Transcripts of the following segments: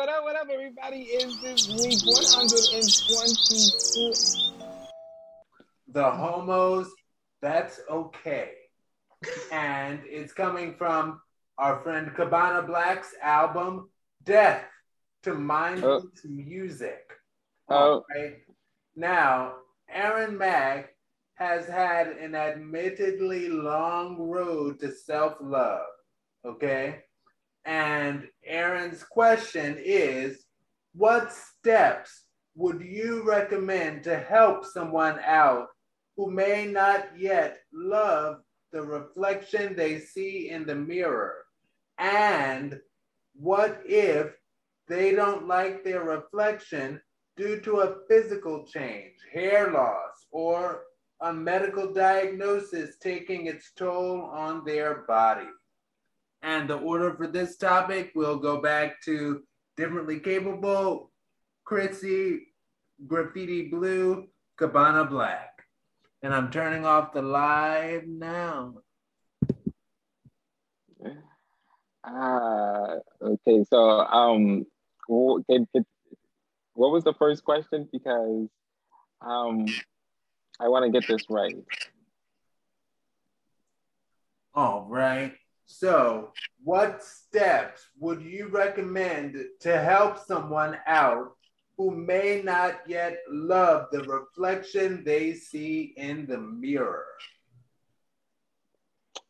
What up, what up, everybody? Is this week 122? The homos, that's okay. and it's coming from our friend Cabana Black's album, Death to Mindless oh. Music. Oh. Right. Now, Aaron Mag has had an admittedly long road to self love. Okay. And Aaron's question is What steps would you recommend to help someone out who may not yet love the reflection they see in the mirror? And what if they don't like their reflection due to a physical change, hair loss, or a medical diagnosis taking its toll on their body? And the order for this topic will go back to Differently Capable, Chrissy, Graffiti Blue, Cabana Black. And I'm turning off the live now. Ah, okay. So, um, what was the first question? Because um, I want to get this right. All right. So, what steps would you recommend to help someone out who may not yet love the reflection they see in the mirror?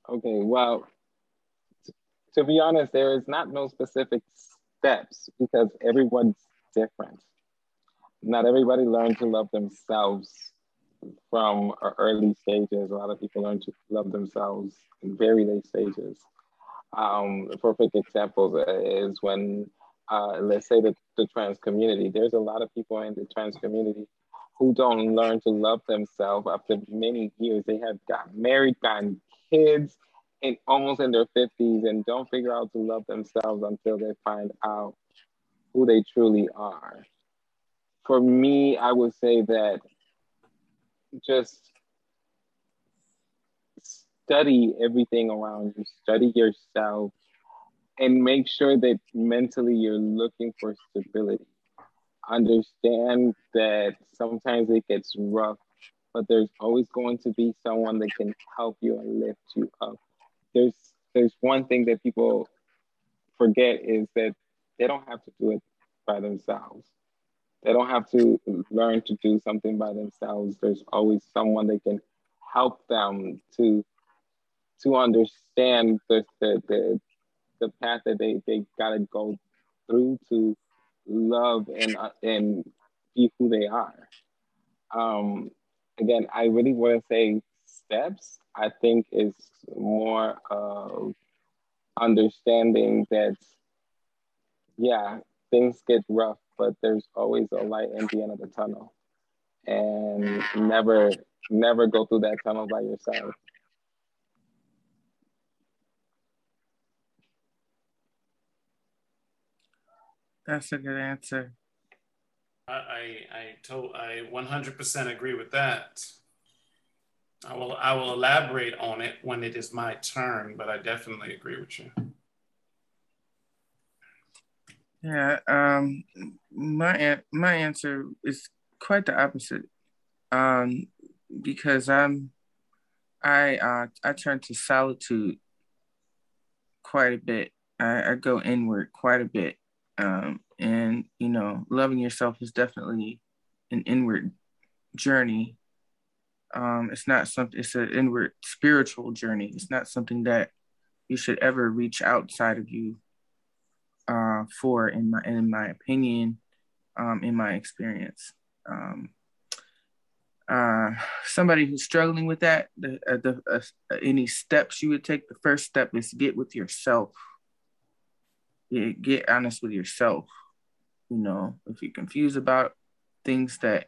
Okay, well, to be honest, there is not no specific steps because everyone's different. Not everybody learned to love themselves from early stages. A lot of people learn to love themselves in very late stages. Um, perfect examples is when, uh, let's say, the, the trans community. There's a lot of people in the trans community who don't learn to love themselves after many years. They have got married, gotten kids, and almost in their 50s, and don't figure out to love themselves until they find out who they truly are. For me, I would say that just study everything around you, study yourself, and make sure that mentally you're looking for stability. Understand that sometimes it gets rough, but there's always going to be someone that can help you and lift you up. There's there's one thing that people forget is that they don't have to do it by themselves. They don't have to learn to do something by themselves. There's always someone that can help them to to understand the the the, the path that they they gotta go through to love and uh, and be who they are. Um, again, I really want to say steps. I think is more of understanding that, yeah, things get rough, but there's always a light at the end of the tunnel, and mm. never never go through that tunnel by yourself. That's a good answer. I I I, told, I 100% agree with that. I will I will elaborate on it when it is my turn, but I definitely agree with you. Yeah, um, my my answer is quite the opposite, um, because I'm I uh, I turn to solitude quite a bit. I, I go inward quite a bit, um, and you know, loving yourself is definitely an inward journey. Um, it's not something. It's an inward spiritual journey. It's not something that you should ever reach outside of you uh, for, in my in my opinion, um, in my experience. Um, uh, somebody who's struggling with that, the, uh, the uh, any steps you would take. The first step is get with yourself get, get honest with yourself. You know, if you're confused about things that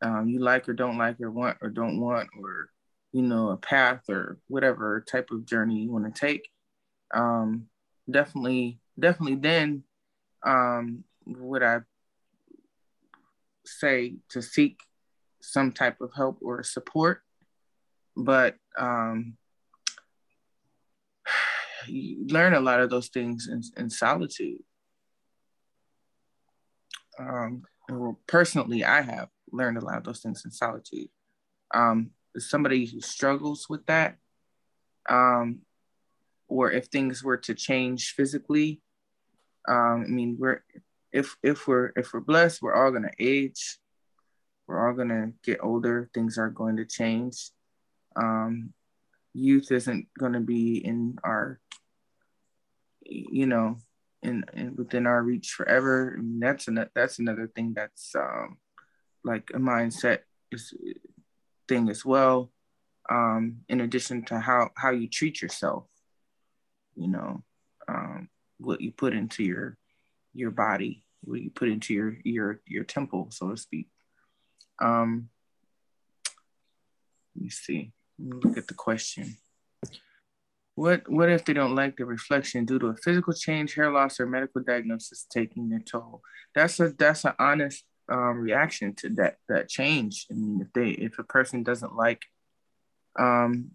um, you like or don't like or want or don't want, or you know, a path or whatever type of journey you want to take, um, definitely, definitely, then um, would I say to seek some type of help or support. But um, you learn a lot of those things in, in solitude. um, personally, I have learned a lot of those things in solitude. Um, somebody who struggles with that, um, or if things were to change physically, um, I mean, we're if if we're if we're blessed, we're all gonna age. We're all gonna get older. Things are going to change. Um, youth isn't to be in our, you know, in, in within our reach forever. I mean, that's an, that's another thing that's um, like a mindset is thing as well. Um, in addition to how how you treat yourself, you know, um, what you put into your your body, what you put into your your your temple, so to speak. Um, let me see. Let me look at the question. What what if they don't like the reflection due to a physical change, hair loss, or medical diagnosis taking their toll? That's a that's an honest um, reaction to that that change. I mean, if they if a person doesn't like um,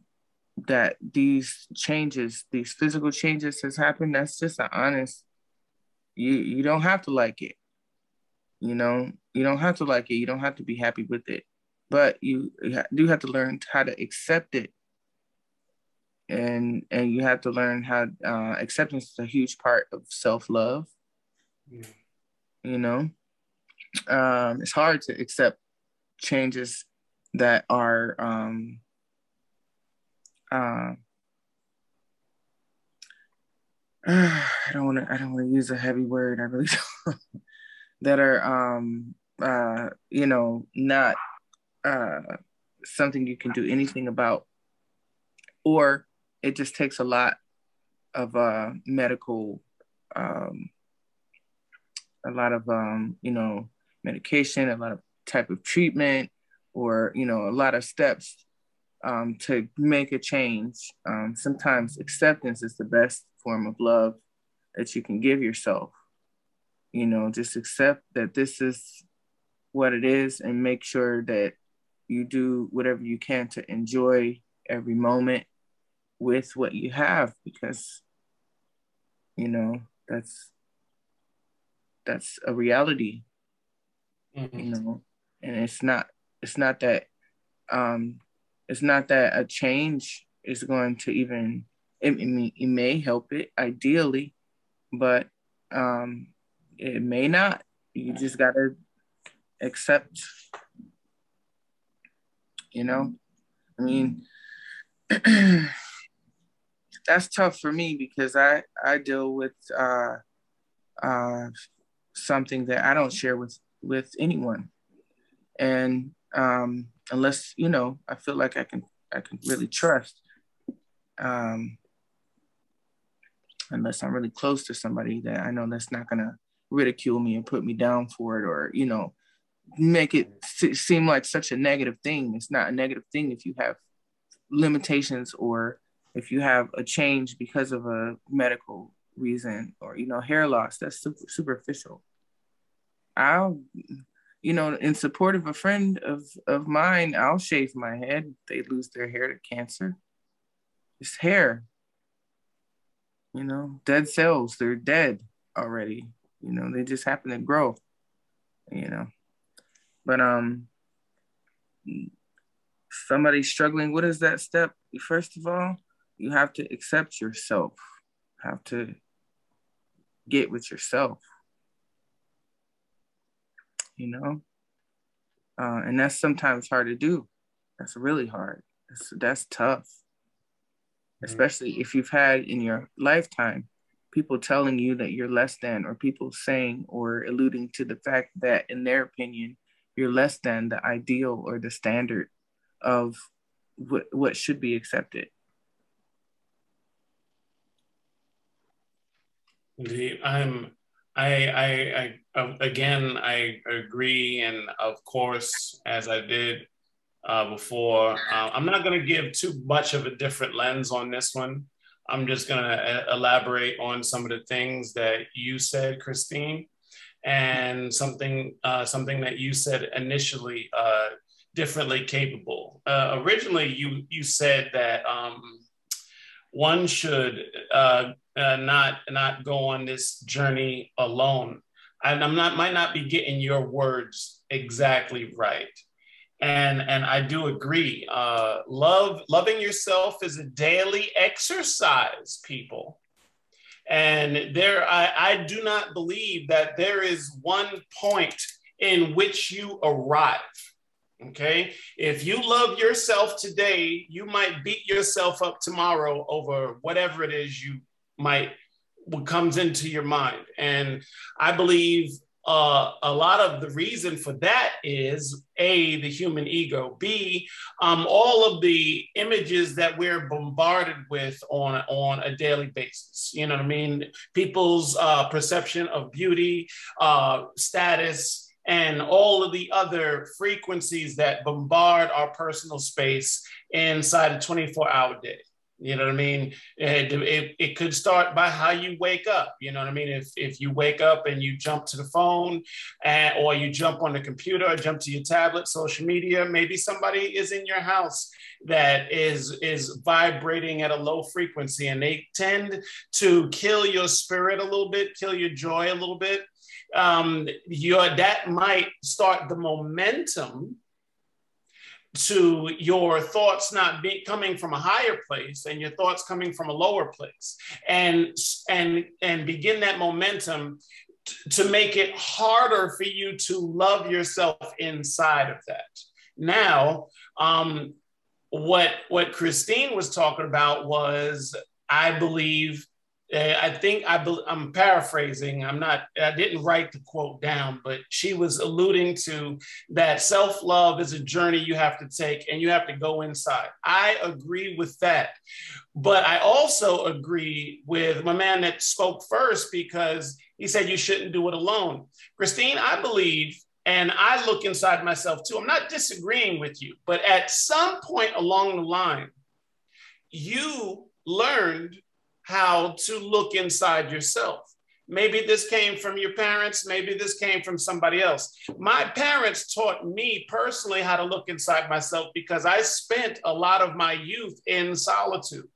that these changes, these physical changes has happened, that's just an honest. You you don't have to like it. You know, you don't have to like it. You don't have to be happy with it, but you, do have to learn how to accept it. And and you have to learn how uh, acceptance is a huge part of self love. Yeah. You know, um, it's hard to accept changes that are um, uh, I don't want to I don't want to use a heavy word. I really don't. that are um uh you know not uh something you can do anything about or it just takes a lot of uh medical um a lot of um you know medication a lot of type of treatment or you know a lot of steps um, to make a change. Um, sometimes acceptance is the best form of love that you can give yourself. You know, just accept that this is what it is and make sure that you do whatever you can to enjoy every moment with what you have because you know that's that's a reality mm-hmm. you know and it's not it's not that um it's not that a change is going to even it, it, it may help it ideally but um it may not. You just gotta accept you know? I mean that's tough for me because i i deal with uh uh something that i don't share with with anyone. And um unless you know I feel like I can I can really trust. Um, unless I'm really close to somebody that I know that's not gonna ridicule me and put me down for it, or you know, make it seem like such a negative thing. It's not a negative thing if you have limitations or if you have a change because of a medical reason or you know hair loss. That's super, superficial. I'll you know, in support of a friend of, of mine, I'll shave my head. They lose their hair to cancer. It's hair. You know, dead cells, they're dead already. You know, they just happen to grow. You know. But um somebody struggling, what is that step? First of all, you have to accept yourself. Have to get with yourself you know? Uh, and that's sometimes hard to do. That's really hard. That's, that's tough, mm-hmm. especially if you've had in your lifetime people telling you that you're less than, or people saying or alluding to the fact that, in their opinion, you're less than the ideal or the standard of what, what should be accepted. I'm I, I, I uh, again, I agree, and of course, as I did uh, before, uh, I'm not going to give too much of a different lens on this one. I'm just going to uh, elaborate on some of the things that you said, Christine, and something uh, something that you said initially, uh, differently capable. originally, you you said that. Um, one should uh, not not go on this journey alone. and I'm not might not be getting your words exactly right. And and I do agree. Uh, love loving yourself is a daily exercise, people. And there, I, I do not believe that there is one point in which you arrive. Okay. If you love yourself today, you might beat yourself up tomorrow over whatever it is you might what comes into your mind. And I believe uh, a lot of the reason for that is a the human ego b um, all of the images that we're bombarded with on on a daily basis. You know what i mean? People's uh, perception of beauty uh, status and all of the other frequencies that bombard our personal space inside a 24 hour day you know what I mean? It, it, it, could start by how you wake up. You know what I mean? If, if you wake up and you jump to the phone and, or you jump on the computer or jump to your tablet, social media, maybe somebody is in your house that is, is vibrating at a low frequency and they tend to kill your spirit a little bit, kill your joy a little bit. Um, your, that might start the momentum to your thoughts not be coming from a higher place and your thoughts coming from a lower place. And and and begin that momentum t- to make it harder for you to love yourself inside of that. Now um what what christine was talking about was i believe I think I am paraphrasing. I'm not. I didn't write the quote down, but she was alluding to that self love is a journey you have to take, and you have to go inside. I agree with that, but I also agree with my man that spoke first because he said you shouldn't do it alone. Christine, I believe, and I look inside myself too. I'm not disagreeing with you, but at some point along the line, you learned how to look inside yourself. Maybe this came from your parents, maybe this came from somebody else. My parents taught me personally how to look inside myself because I spent a lot of my youth in solitude.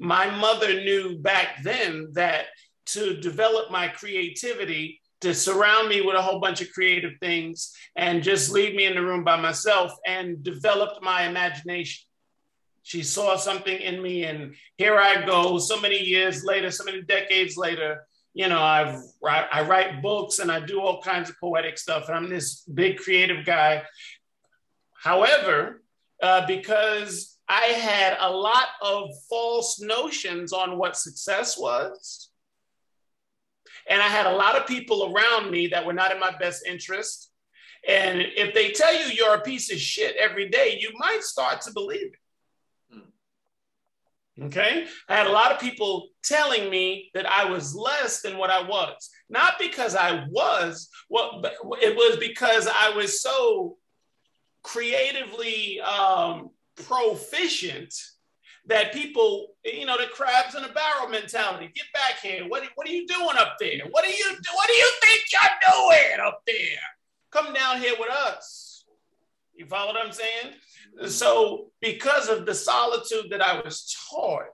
My mother knew back then that to develop my creativity, to surround me with a whole bunch of creative things and just leave me in the room by myself and developed my imagination. She saw something in me, and here I go. So many years later, so many decades later, you know, I've I write books and I do all kinds of poetic stuff, and I'm this big creative guy. However, uh, because I had a lot of false notions on what success was, and I had a lot of people around me that were not in my best interest. And if they tell you you're a piece of shit every day, you might start to believe it. Okay. I had a lot of people telling me that I was less than what I was. Not because I was, well, it was because I was so creatively um, proficient that people, you know, the crabs in a barrel mentality. Get back here. What, what are you doing up there? What do you what do you think you're doing up there? Come down here with us. You follow what I'm saying? So because of the solitude that I was taught,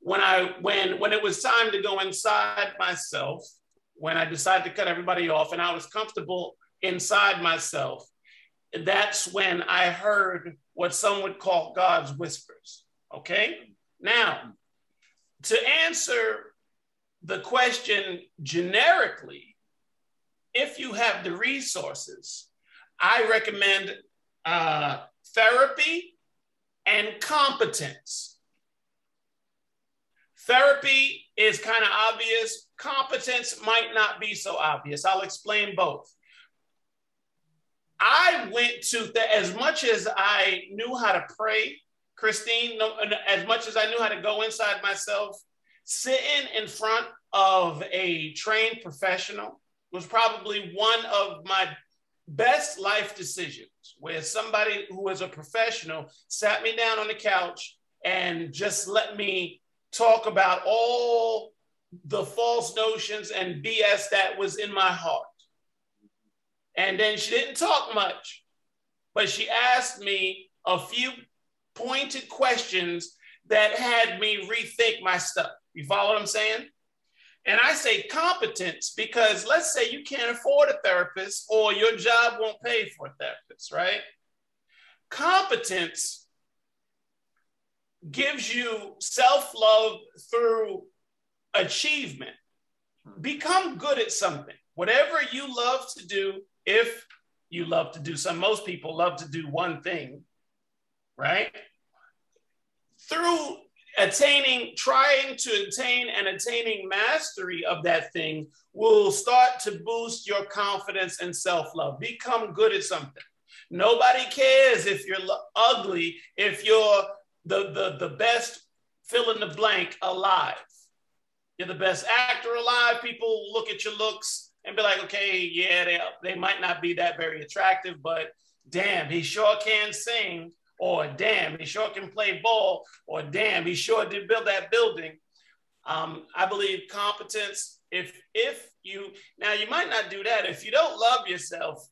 when I when when it was time to go inside myself, when I decided to cut everybody off and I was comfortable inside myself, that's when I heard what some would call God's whispers. Okay? Now, to answer the question generically, if you have the resources, I recommend uh, therapy and competence. Therapy is kind of obvious. Competence might not be so obvious. I'll explain both. I went to, the, as much as I knew how to pray, Christine, as much as I knew how to go inside myself, sitting in front of a trained professional was probably one of my best life decisions where somebody who is a professional sat me down on the couch and just let me talk about all the false notions and BS that was in my heart. And then she didn't talk much, but she asked me a few pointed questions that had me rethink my stuff. You follow what I'm saying? And I say competence because let's say you can't afford a therapist or your job won't pay for a therapist, right? Competence gives you self love through achievement. Hmm. Become good at something. Whatever you love to do, if you love to do some, most people love to do one thing, right? Through attaining, trying to attain and attaining mastery of that thing will start to boost your confidence and self love. Become good at something. Nobody cares if you're ugly, if you're the, the, the best fill in the blank alive. You're the best actor alive. People look at your looks and be like, okay, yeah, they, they might not be that very attractive, but damn, he sure can sing, or damn, he sure can play ball, or damn, he sure did build that building. Um, I believe competence, if if you now you might not do that if you don't love yourself,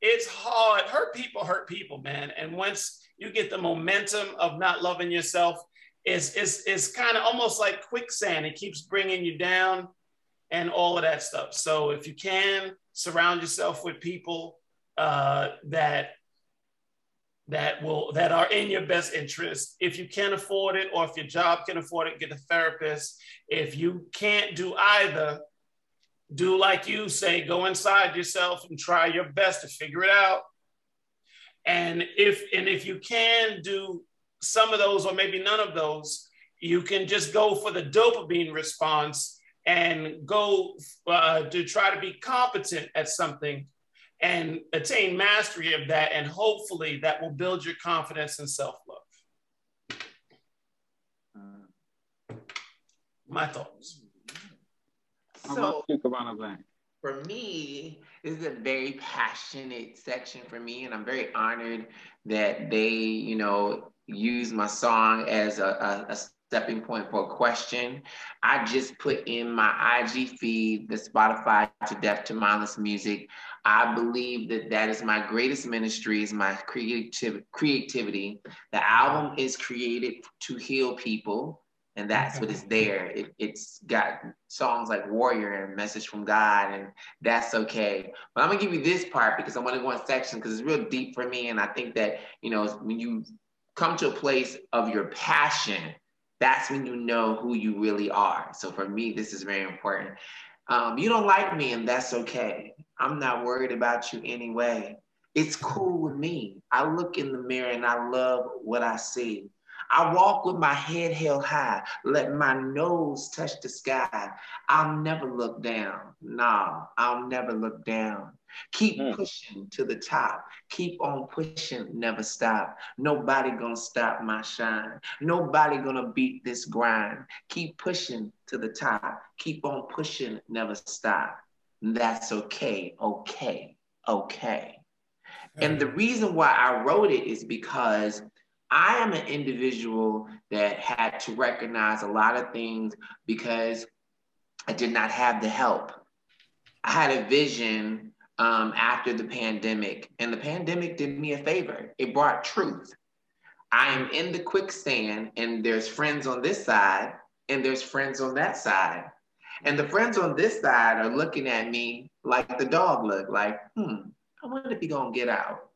it's hard. Hurt people hurt people, man. And once you get the momentum of not loving yourself. It's, it's, it's kind of almost like quicksand. It keeps bringing you down and all of that stuff. So if you can surround yourself with people uh, that that will that are in your best interest. If you can't afford it, or if your job can afford it, get a therapist. If you can't do either, do like you say, go inside yourself and try your best to figure it out and if and if you can do some of those or maybe none of those, you can just go for the dopamine response and go uh, to try to be competent at something and attain mastery of that. And hopefully that will build your confidence and self love. Mm-hmm. My thoughts. So, for me, this is a very passionate section for me, and I'm very honored that they, you know, use my song as a, a, a stepping point for a question. I just put in my IG feed the Spotify to Deaf to Mindless Music. I believe that that is my greatest ministry, is my creative creativity. The album is created to heal people and that's what is there. It, it's got songs like Warrior and Message from God, and that's okay. But I'm gonna give you this part because I want to go in section because it's real deep for me, and I think that you know when you come to a place of your passion, that's when you know who you really are. So for me, this is very important. Um, you don't like me, and that's okay. I'm not worried about you anyway. It's cool with me. I look in the mirror and I love what I see. I walk with my head held high, let my nose touch the sky. I'll never look down. Nah, I'll never look down. Keep mm. pushing to the top. Keep on pushing, never stop. Nobody gonna stop my shine. Nobody gonna beat this grind. Keep pushing to the top. Keep on pushing, never stop. That's okay, okay, okay. And the reason why I wrote it is because I am an individual that had to recognize a lot of things because I did not have the help. I had a vision um, after the pandemic, and the pandemic did me a favor. It brought truth. I am in the quicksand, and there's friends on this side, and there's friends on that side. And the friends on this side are looking at me like the dog look, like, hmm, I wonder if he gonna get out.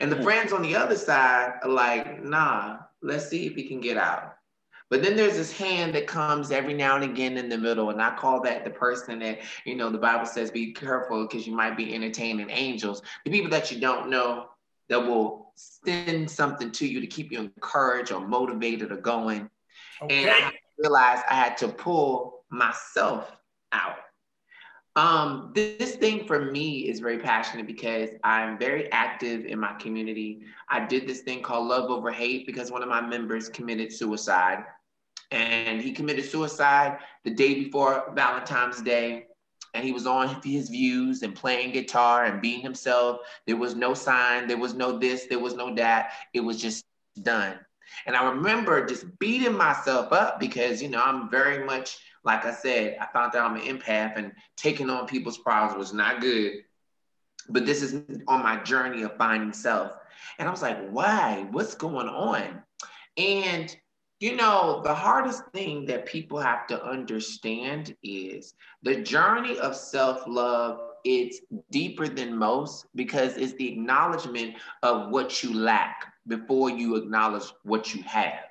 And the friends on the other side are like, nah, let's see if he can get out. But then there's this hand that comes every now and again in the middle. And I call that the person that, you know, the Bible says be careful because you might be entertaining angels. The people that you don't know that will send something to you to keep you encouraged or motivated or going. Okay. And I realized I had to pull myself out. Um, this thing for me is very passionate because I'm very active in my community. I did this thing called Love Over Hate because one of my members committed suicide. And he committed suicide the day before Valentine's Day. And he was on his views and playing guitar and being himself. There was no sign, there was no this, there was no that. It was just done. And I remember just beating myself up because, you know, I'm very much like I said, I found out I'm an empath and taking on people's problems was not good. But this is on my journey of finding self. And I was like, why? What's going on? And You know, the hardest thing that people have to understand is the journey of self love. It's deeper than most because it's the acknowledgement of what you lack before you acknowledge what you have.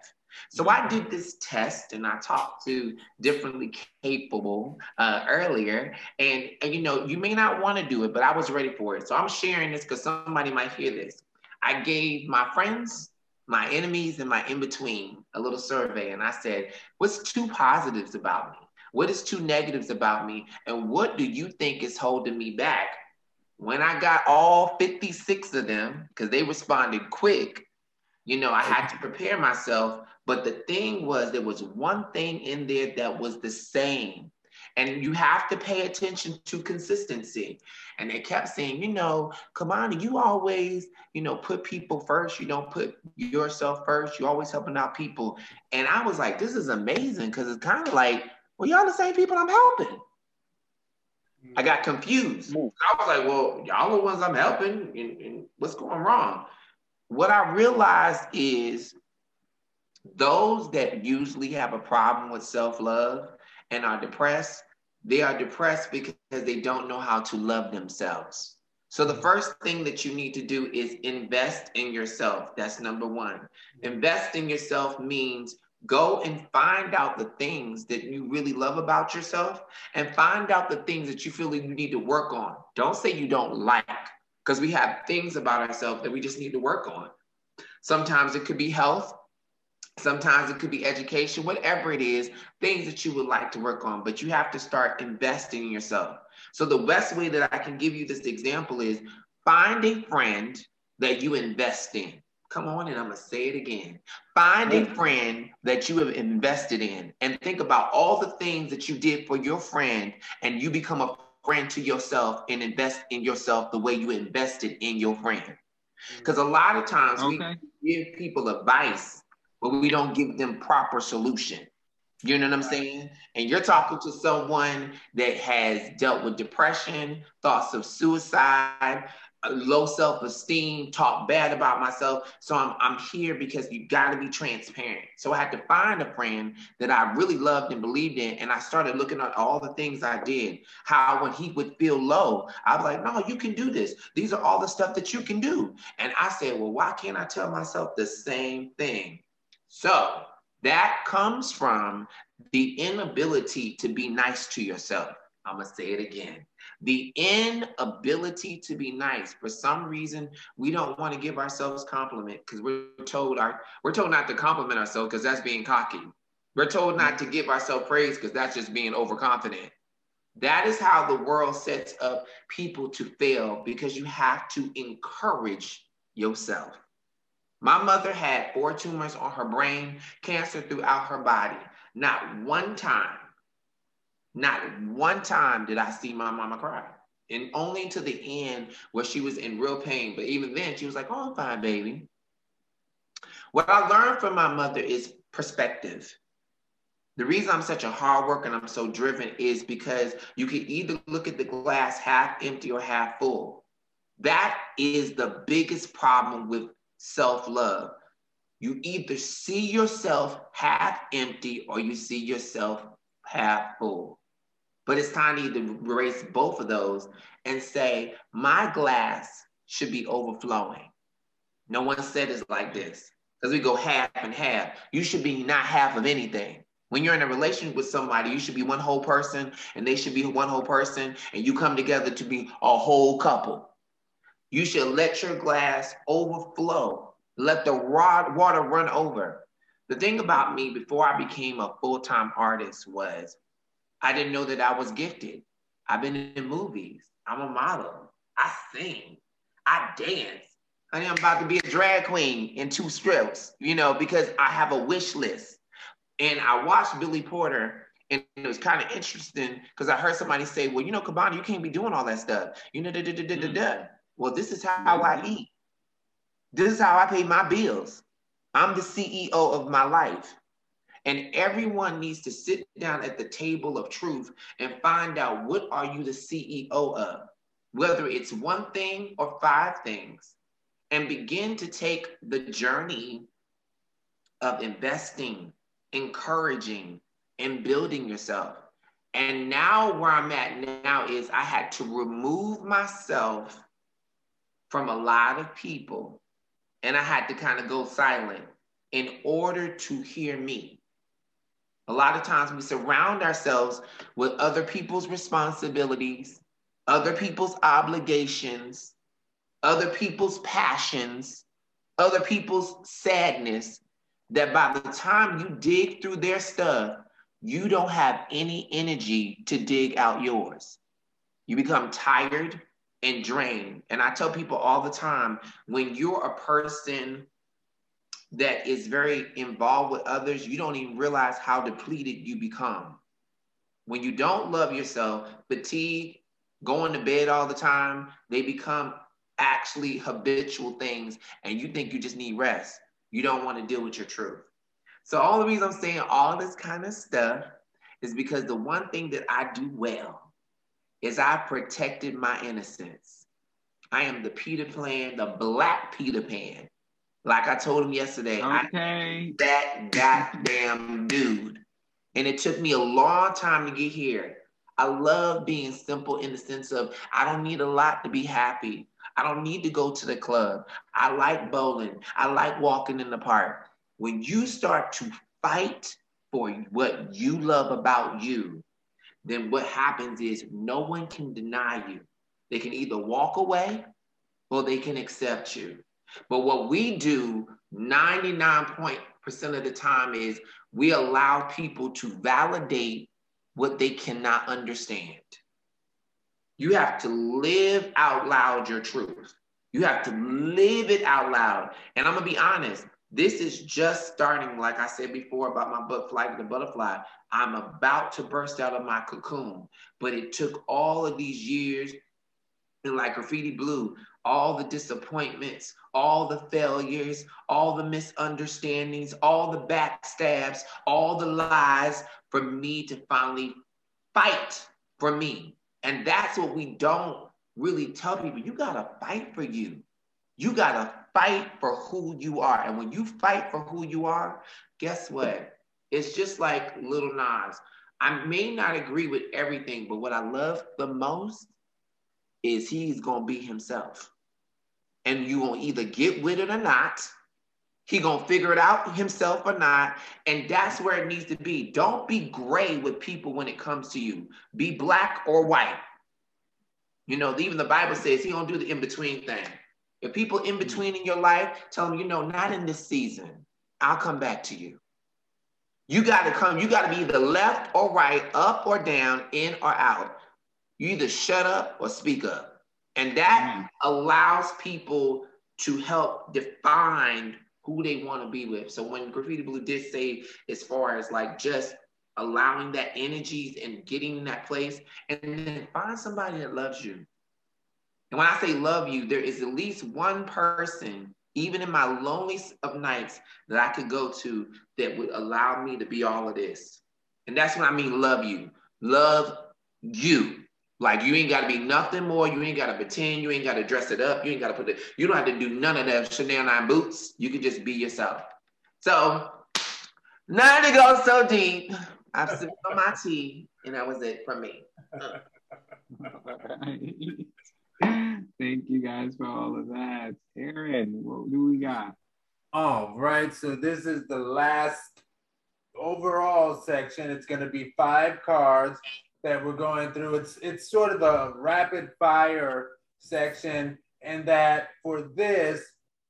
So I did this test and I talked to differently capable uh, earlier. And, and, you know, you may not want to do it, but I was ready for it. So I'm sharing this because somebody might hear this. I gave my friends, my enemies, and my in between a little survey. And I said, What's two positives about me? What is two negatives about me? And what do you think is holding me back? When I got all 56 of them, because they responded quick, you know, I had to prepare myself. But the thing was, there was one thing in there that was the same. And you have to pay attention to consistency. And they kept saying, you know, Kamani, you always, you know, put people first. You don't put yourself first. You're always helping out people. And I was like, this is amazing because it's kind of like, well, y'all the same people I'm helping. I got confused. Mm. I was like, well, y'all the ones I'm helping. And, and what's going wrong? What I realized is those that usually have a problem with self love and are depressed, they are depressed because they don't know how to love themselves. So, the first thing that you need to do is invest in yourself. That's number one. Invest in yourself means go and find out the things that you really love about yourself and find out the things that you feel that you need to work on. Don't say you don't like, because we have things about ourselves that we just need to work on. Sometimes it could be health, sometimes it could be education, whatever it is, things that you would like to work on, but you have to start investing in yourself. So, the best way that I can give you this example is find a friend that you invest in. Come on, and I'm gonna say it again. Find a friend that you have invested in and think about all the things that you did for your friend, and you become a friend to yourself and invest in yourself the way you invested in your friend. Mm-hmm. Because a lot of times okay. we give people advice, but we don't give them proper solution. You know what I'm saying? And you're talking to someone that has dealt with depression, thoughts of suicide, low self-esteem, talk bad about myself. So I'm, I'm here because you got to be transparent. So I had to find a friend that I really loved and believed in. And I started looking at all the things I did, how when he would feel low, I was like, no, you can do this. These are all the stuff that you can do. And I said, well, why can't I tell myself the same thing? So that comes from the inability to be nice to yourself. I'm to say it again the inability to be nice. For some reason, we don't want to give ourselves compliment because we're told our we're told not to compliment ourselves because that's being cocky. We're told not to give ourselves praise because that's just being overconfident. That is how the world sets up people to fail because you have to encourage yourself. My mother had four tumors on her brain, cancer throughout her body. Not one time not one time did I see my mama cry. And only to the end where she was in real pain. But even then, she was like, Oh, I'm fine, baby. What I learned from my mother is perspective. The reason I'm such a hard worker and I'm so driven is because you can either look at the glass half empty or half full. That is the biggest problem with self love. You either see yourself half empty or you see yourself half full. But it's time to erase both of those and say, my glass should be overflowing. No one said it's like this because we go half and half. You should be not half of anything. When you're in a relationship with somebody, you should be one whole person and they should be one whole person, and you come together to be a whole couple. You should let your glass overflow, let the rod, water run over. The thing about me before I became a full time artist was I didn't know that I was gifted. I've been in movies. I'm a model. I sing. I dance. I am about to be a drag queen in two strips, you know, because I have a wish list. And I watched Billy Porter, and it was kind of interesting because I heard somebody say, Well, you know, Cabana, you can't be doing all that stuff. You know, da da da da da da. Mm-hmm. Well, this is how I eat. This is how I pay my bills. I'm the CEO of my life. And everyone needs to sit down at the table of truth and find out what are you the CEO of, whether it's one thing or five things, and begin to take the journey of investing encouraging, and building yourself. And now where I'm at now is I had to remove myself from a lot of people and I had to kind of go silent in order to hear me. A lot of times we surround ourselves with other people's responsibilities, other people's obligations, other people's passions, other people's sadness, that by the time you dig through their stuff, you don't have any energy to dig out yours. You become tired and drained. And I tell people all the time when you're a person that is very involved with others, you don't even realize how depleted you become. When you don't love yourself, fatigue, going to bed all the time, they become actually habitual things, and you think you just need rest. You don't want to deal with your truth. So, all the reason I'm saying all this kind of stuff is because the one thing that I do well is I protected my innocence. I am the Peter Pan, the black Peter Pan. Like I told him yesterday, okay. That goddamn dude. And it took me a long time to get here. I love being simple in the sense of I don't need a lot to be happy. I don't need to go to the club. I like bowling. I like walking in the park. When you start to fight for what you love about you, then what happens is no one can deny you. They can either walk away or they can accept you. But what we do 99% of the time is we allow people to validate what they cannot understand. You have to live out loud your truth. You have to live it out loud. And I'm gonna be honest, this is just starting, like I said before about my book, Flight of the Butterfly. I'm about to burst out of my cocoon, but it took all of these years and like graffiti blue, all the disappointments, all the failures, all the misunderstandings, all the backstabs, all the lies for me to finally fight for me. And that's what we don't really tell people. You gotta fight for you. You gotta fight for who you are. And when you fight for who you are, guess what? It's just like Lil Nas. I may not agree with everything, but what I love the most is he's gonna be himself. And you gonna either get with it or not. He gonna figure it out himself or not. And that's where it needs to be. Don't be gray with people when it comes to you. Be black or white. You know, even the Bible says he don't do the in-between thing. If people in between in your life, tell them, you know, not in this season. I'll come back to you. You got to come, you got to be either left or right, up or down, in or out. You either shut up or speak up. And that mm-hmm. allows people to help define who they want to be with. So when Graffiti Blue did say, as far as like just allowing that energies and getting in that place, and then find somebody that loves you. And when I say love you, there is at least one person, even in my loneliest of nights, that I could go to that would allow me to be all of this. And that's what I mean love you. Love you. Like you ain't got to be nothing more. You ain't got to pretend. You ain't got to dress it up. You ain't got to put it. You don't have to do none of that Chanel nine boots. You can just be yourself. So, not to go so deep. I've sipped on my tea, and that was it from me. Thank you guys for all of that. Aaron, what do we got? All right, so this is the last overall section. It's going to be five cards that we're going through. It's it's sort of a rapid fire section, and that for this,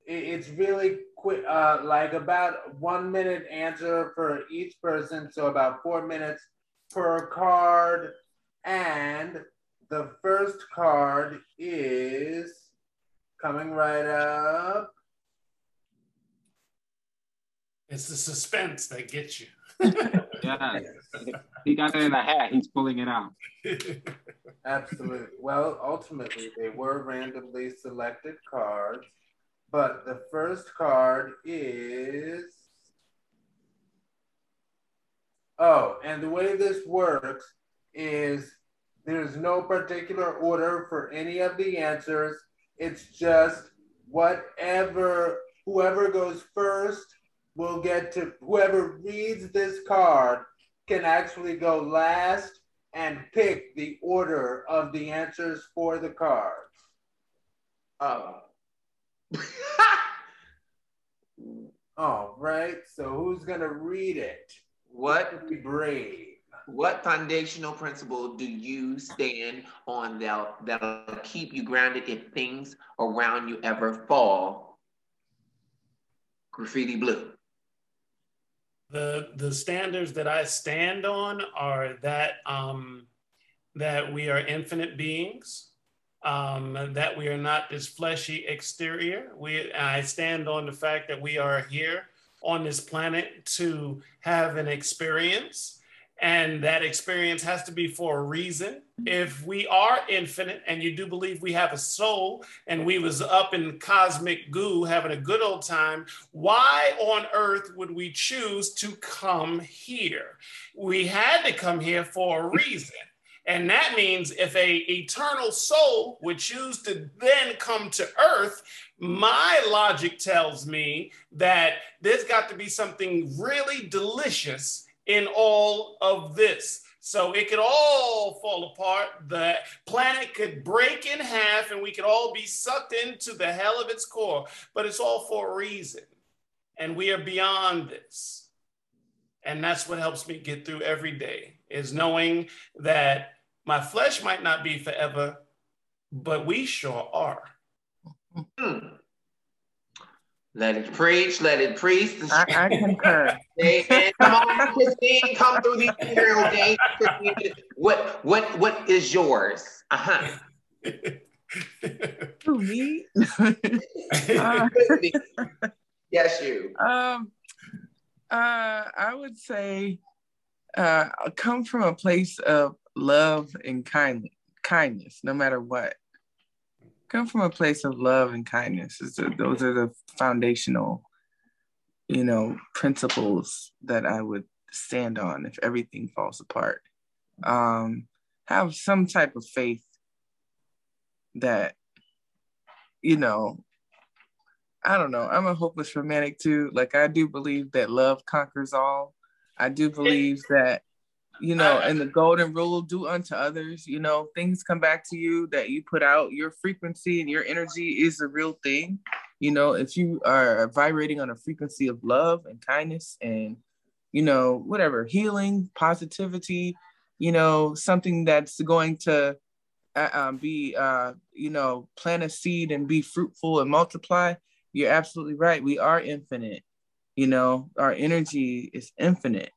it's really quick, uh, like about one minute answer for each person, so about four minutes per card, and the first card is coming right up. It's the suspense that gets you. yeah. He got it in a hat. He's pulling it out. Absolutely. Well, ultimately, they were randomly selected cards, but the first card is. Oh, and the way this works is there's no particular order for any of the answers. It's just whatever, whoever goes first will get to whoever reads this card can actually go last and pick the order of the answers for the cards. Oh. All right. So who's gonna read it? what Be brave. what foundational principle do you stand on that that'll keep you grounded if things around you ever fall? Graffiti blue. The the standards that I stand on are that um, that we are infinite beings, um, that we are not this fleshy exterior. We I stand on the fact that we are here on this planet to have an experience and that experience has to be for a reason. If we are infinite and you do believe we have a soul and we was up in cosmic goo having a good old time why on earth would we choose to come here? We had to come here for a reason. And that means if a eternal soul would choose to then come to earth, my logic tells me that there's got to be something really delicious in all of this. So it could all fall apart. The planet could break in half and we could all be sucked into the hell of its core. But it's all for a reason. And we are beyond this. And that's what helps me get through every day is knowing that my flesh might not be forever, but we sure are. Hmm. Let it preach, let it preach. I, I concur. Amen. Come on, Christine, come through these material days. What what what is yours? Uh-huh. Who, me? Uh, yes, you. um, uh, I would say, uh, come from a place of love and kind kindness, no matter what. Come from a place of love and kindness. The, those are the foundational, you know, principles that I would stand on if everything falls apart. Um, have some type of faith that, you know, I don't know. I'm a hopeless romantic too. Like I do believe that love conquers all. I do believe that, you know, and the golden rule, do unto others, you know, things come back to you that you put out. Your frequency and your energy is a real thing. You know, if you are vibrating on a frequency of love and kindness and, you know, whatever, healing, positivity, you know, something that's going to uh, um, be, uh, you know, plant a seed and be fruitful and multiply, you're absolutely right. We are infinite. You know, our energy is infinite.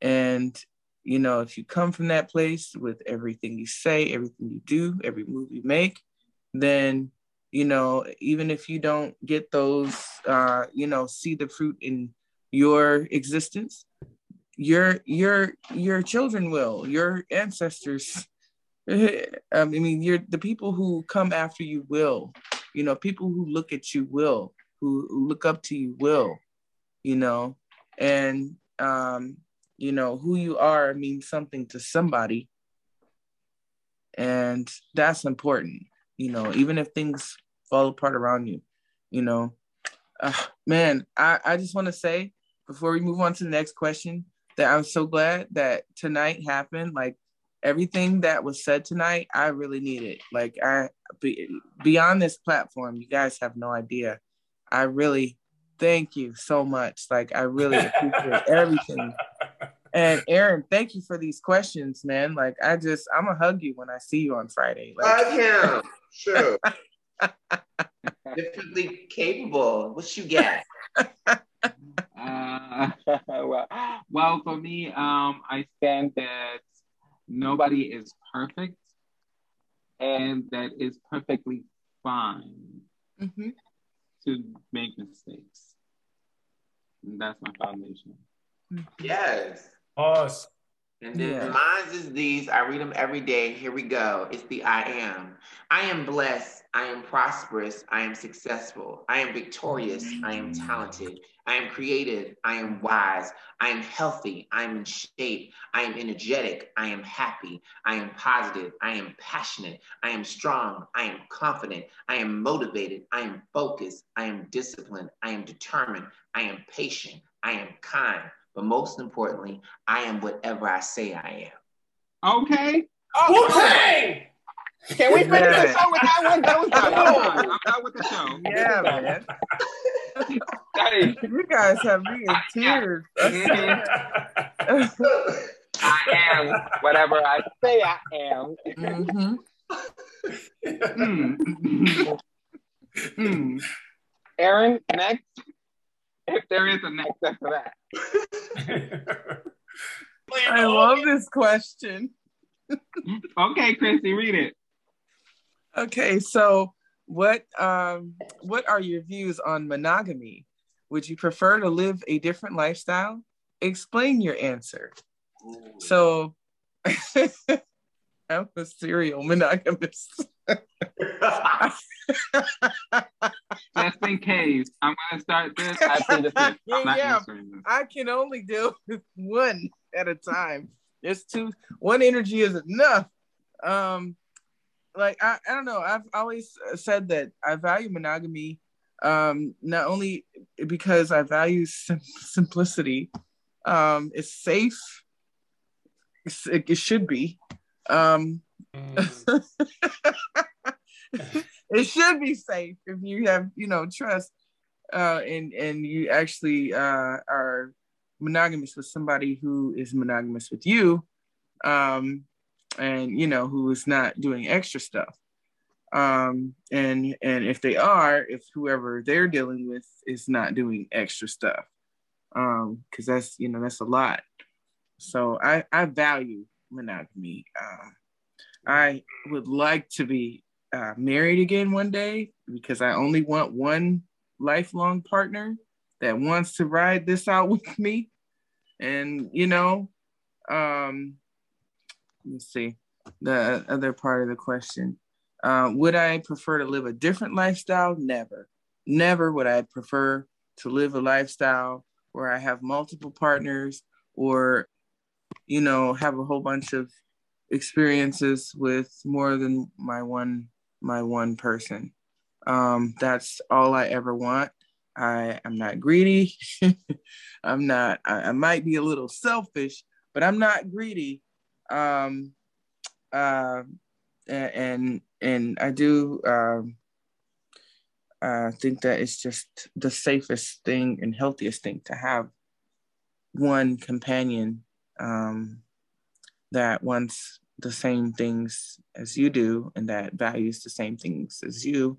And, you know, if you come from that place with everything you say, everything you do, every move you make, then, you know, even if you don't get those, uh, you know, see the fruit in your existence, your your your children will, your ancestors. I mean, you're the people who come after you will, you know, people who look at you will, who, who look up to you will, you know, and um, you know, who you are means something to somebody. And that's important, you know, even if things fall apart around you, you know. Uh, man, I, I just want to say before we move on to the next question that I'm so glad that tonight happened. Like everything that was said tonight, I really need it. Like I be, beyond this platform, you guys have no idea. I really thank you so much. Like I really appreciate everything. And Aaron, thank you for these questions, man. Like I just I'm gonna hug you when I see you on Friday. Like Hug him. Sure. Differently capable. What you get? Uh, well, well, for me, um, I stand that nobody is perfect, and that is perfectly fine Mhm. to make mistakes. And that's my foundation. Yes. Pause. And then Yeah. mine is these. I read them every day. Here we go. It's the I am. I am blessed. I am prosperous. I am successful. I am victorious. I am talented. I am creative. I am wise. I am healthy. I am in shape. I am energetic. I am happy. I am positive. I am passionate. I am strong. I am confident. I am motivated. I am focused. I am disciplined. I am determined. I am patient. I am kind. But most importantly, I am whatever I say I am. Okay. Okay. Can we finish the show with that one? That was I'm done. I'm done with the show. Yeah, man. Hey, You guys have me in tears. I am whatever I say I am. Mhm. Mm. Mm. Aaron, next. If there is a next after that. I love this question. Okay, Christy, read it. Okay, so what um what are your views on monogamy? Would you prefer to live a different lifestyle? Explain your answer. So I'm a serial monogamist. Just in case, I'm gonna start this. The fifth. I'm yeah, this. I can only deal with one at a time. There's two. One energy is enough. Um, like I, I don't know. I've always said that I value monogamy. Um, not only because I value sim- simplicity. Um, it's safe. It's, it, it should be. Um, it should be safe if you have you know trust uh and and you actually uh are monogamous with somebody who is monogamous with you um and you know who is not doing extra stuff. Um and and if they are if whoever they're dealing with is not doing extra stuff um because that's you know that's a lot. So i i value monogamy um i would like to be uh, married again one day because I only want one lifelong partner that wants to ride this out with me. And, you know, um, let's see the other part of the question. Uh, would I prefer to live a different lifestyle? Never. Never would I prefer to live a lifestyle where I have multiple partners or, you know, have a whole bunch of experiences with more than my one my one person. Um, that's all I ever want. I am not greedy. I'm not. I, I, might be a little selfish, but I'm not greedy. Um, uh, and and I do um, uh, think that it's just the safest thing and healthiest thing to have one companion um, that wants the same things as you do and that values the same things as you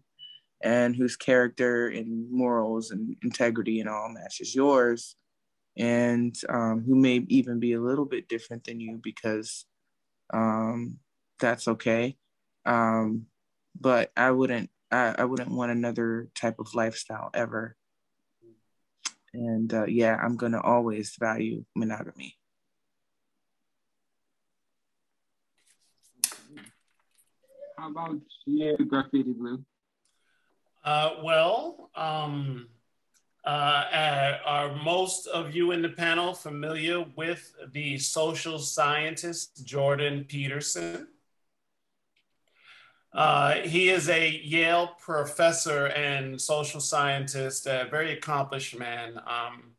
and whose character and morals and integrity and all matches yours. And um, who may even be a little bit different than you because um, that's okay. Um, but i wouldn't I, I, wouldn't want another type of lifestyle ever. And uh, yeah i'm gonna always value monogamy How about you, Graffiti Blue? Uh, well, um, uh, uh, are most of you in the panel familiar with the social scientist Jordan Peterson? Uh, he is a Yale professor and social scientist, a very accomplished man, um,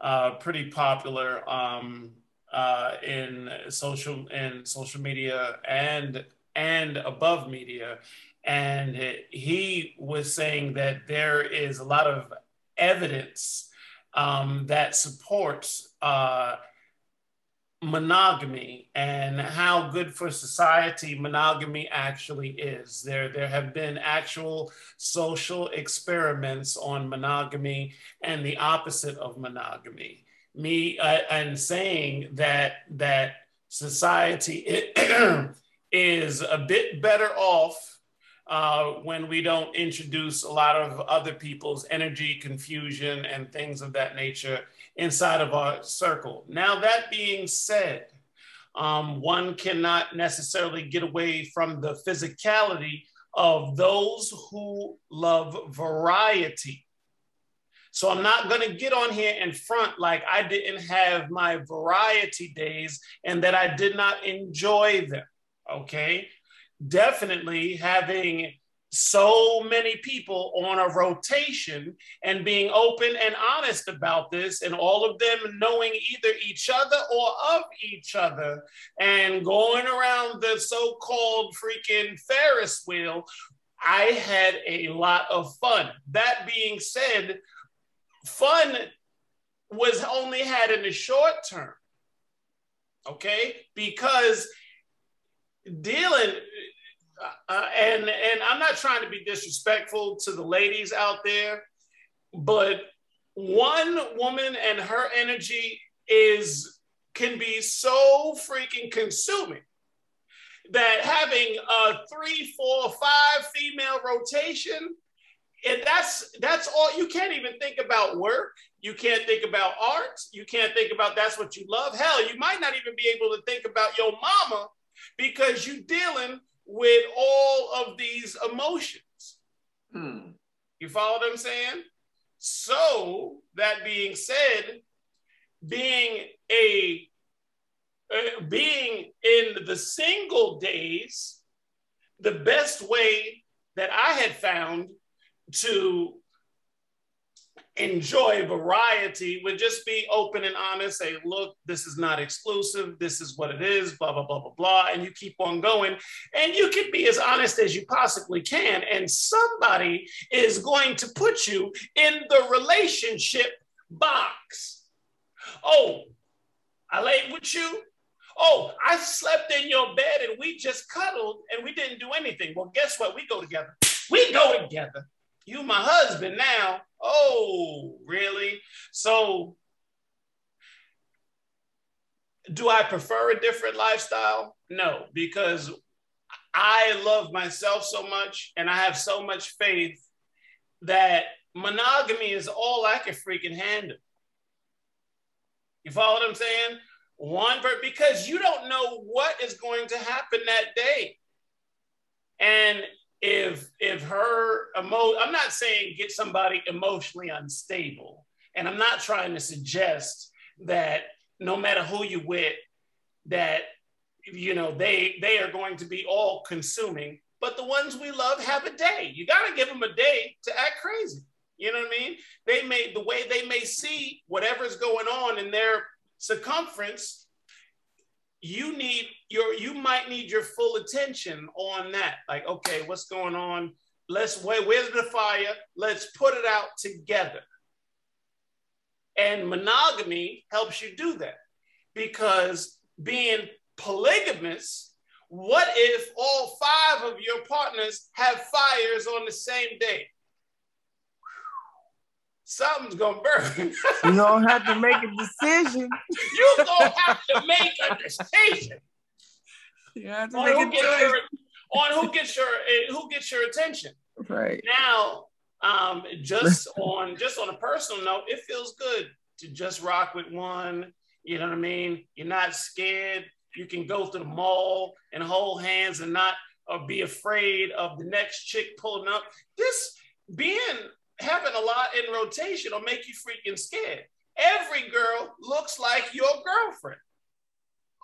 uh, pretty popular um, uh, in social in social media and and above media. And he was saying that there is a lot of evidence um, that supports uh, monogamy and how good for society monogamy actually is. There, there have been actual social experiments on monogamy and the opposite of monogamy. Me uh, and saying that that society is a bit better off uh, when we don't introduce a lot of other people's energy, confusion, and things of that nature inside of our circle. Now, that being said, um, one cannot necessarily get away from the physicality of those who love variety. So I'm not going to get on here in front like I didn't have my variety days and that I did not enjoy them. Okay. Definitely having so many people on a rotation and being open and honest about this, and all of them knowing either each other or of each other, and going around the so called freaking Ferris wheel, I had a lot of fun. That being said, fun was only had in the short term, okay? Because dealing uh, uh, and and I'm not trying to be disrespectful to the ladies out there, but one woman and her energy is can be so freaking consuming that having a three, four, five female rotation, and that's that's all you can't even think about work. You can't think about art. You can't think about that's what you love. Hell, you might not even be able to think about your mama because you're dealing with all of these emotions. Hmm. You follow what I'm saying? So, that being said, being a uh, being in the single days, the best way that I had found to enjoy variety would just be open and honest say look this is not exclusive this is what it is blah blah blah blah blah and you keep on going. And you can be as honest as you possibly can and somebody is going to put you in the relationship box. Oh i laid with you? Oh i slept in your bed and we just cuddled and we didn't do anything. Well guess what? We go together. We go together you my husband now. Oh, really? So do I prefer a different lifestyle? No, because I love myself so much and I have so much faith that monogamy is all I can freaking handle. You follow what I'm saying? One, because you don't know what is going to happen that day. And if if her emo I'm not saying get somebody emotionally unstable. And I'm not trying to suggest that no matter who you with, that you know they they are going to be all consuming. But the ones we love have a day. You got to give them a day to act crazy. You know what I mean? They may the way they may see whatever's going on in their circumference you need your you might need your full attention on that. Like okay what's going on? Let's wait where's the fire? Let's put it out together. And monogamy helps you do that because being polygamous what if all five of your partners have fires on the same day something's gonna burn. you don't have to make a decision. you gonna have to make a decision. You have to on make who a gets your on who gets your eh, who gets your attention. Right. Now, um, just on just on a personal note, it feels good to just rock with one. You know what I mean? You're not scared. You can go to the mall and hold hands and not or be afraid of the next chick pulling up. This being having a lot in rotation will make you freaking scared. Every girl looks like your girlfriend.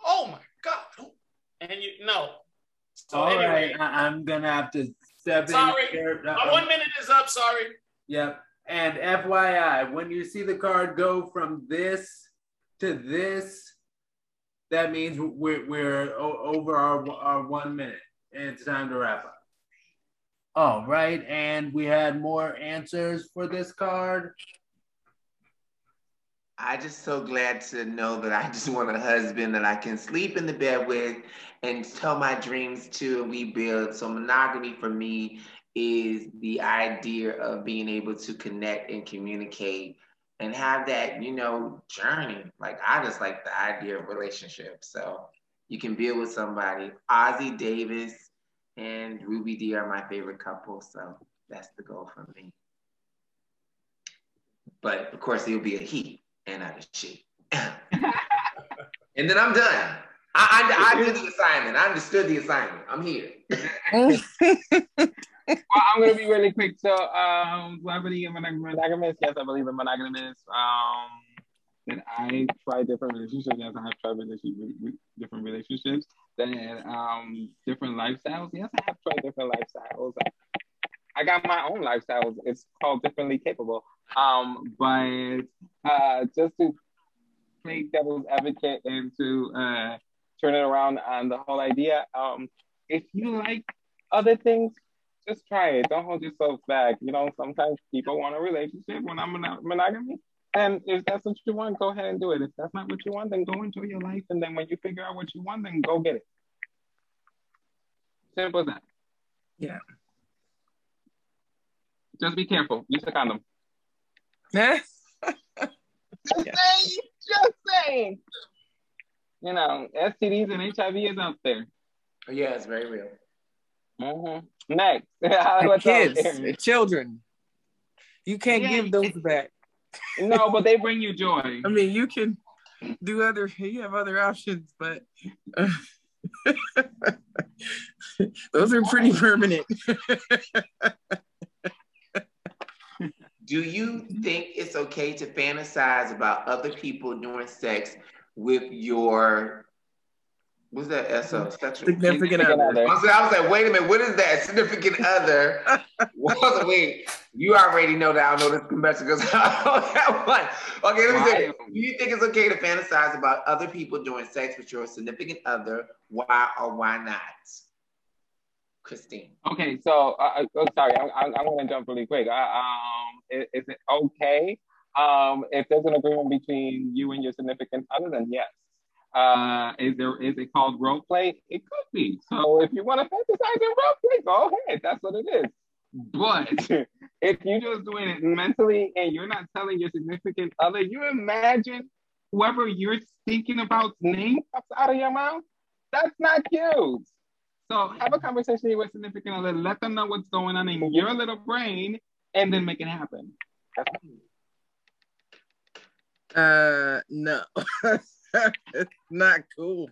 Oh my God. And you know. So All anyway, right, I- I'm gonna have to step Sorry. in here. my one minute is up. Sorry. Yep. And FYI, when you see the card go from this to this, that means we're, we're over our, our one minute and it's time to wrap up. All right. And we had more answers for this card. I just so glad to know that I just want a husband that I can sleep in the bed with and tell my dreams to and we build. So monogamy for me is the idea of being able to connect and communicate and have that, you know, journey. Like I just like the idea of relationships. So you can build with somebody. Ossie Davis and Ruby Dee are my favorite couple. So that's the goal for me. But of course, it'll be a he and not a she. and then I'm done. I, I, I did the assignment. I understood the assignment. I'm here. well, I'm gonna be really quick. So, um, do I believe in monogamous? Yes, I believe in monogamous. Um, that I try different relationships. Yes, I have tried relationship, different relationships. That um, different lifestyles. Yes, I have tried different lifestyles. I, got my own lifestyles. It's called differently capable. Um, but uh, just to play devil's advocate and to uh, turn it around on the whole idea. Um, if you like other things, just try it. Don't hold yourself back. You know, sometimes people want a relationship when I'm mon- monogamy. And if that's what you want, go ahead and do it. If that's not what you want, then go enjoy your life. And then when you figure out what you want, then go get it. Simple as that. Yeah. Just be careful. Use a condom. just yeah. saying. Just saying. You know, STDs and HIV is out there. Yeah, it's very real. Mm-hmm. Next, kids, children. You can't yeah, give those back. No, but they bring you joy. I mean, you can do other. You have other options, but uh, those are pretty permanent. do you think it's okay to fantasize about other people doing sex with your what's that SO? Sexual significant other. I was, I was like, wait a minute, what is that? Significant other. well, wait, you already know that I know this convention because I know that one. Okay, let me why? say, do you think it's okay to fantasize about other people doing sex with your significant other? Why or why not? Christine. Okay, so uh, oh, sorry, I, I, I want to jump really quick. Uh, um, is, is, it okay um, if there's an agreement between you and your significant other? Then yes. Uh, is there is it called role play? It could be. So if you want to fantasize in role play, go ahead. That's what it is. But if you're just doing it mentally and you're not telling your significant other, you imagine whoever you're thinking about name pops out of your mouth. That's not cute. So have a conversation with significant other, let them know what's going on in your little brain, and then make it happen. Uh, no, it's not cool.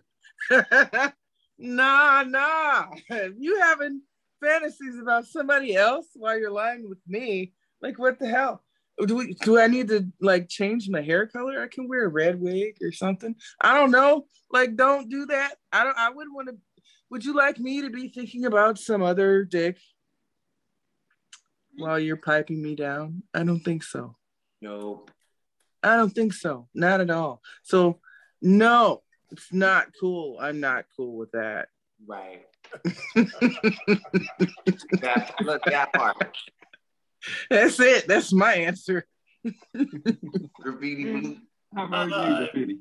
nah, nah. If you having fantasies about somebody else while you're lying with me, like what the hell? Do we, do I need to like change my hair color? I can wear a red wig or something. I don't know. Like, don't do that. I don't. I wouldn't want to would you like me to be thinking about some other dick while you're piping me down? I don't think so. Nope. I don't think so. Not at all. So, no, it's not cool. I'm not cool with that. Right. That, look, that part. That's it. That's my answer. graffiti. How about you, graffiti?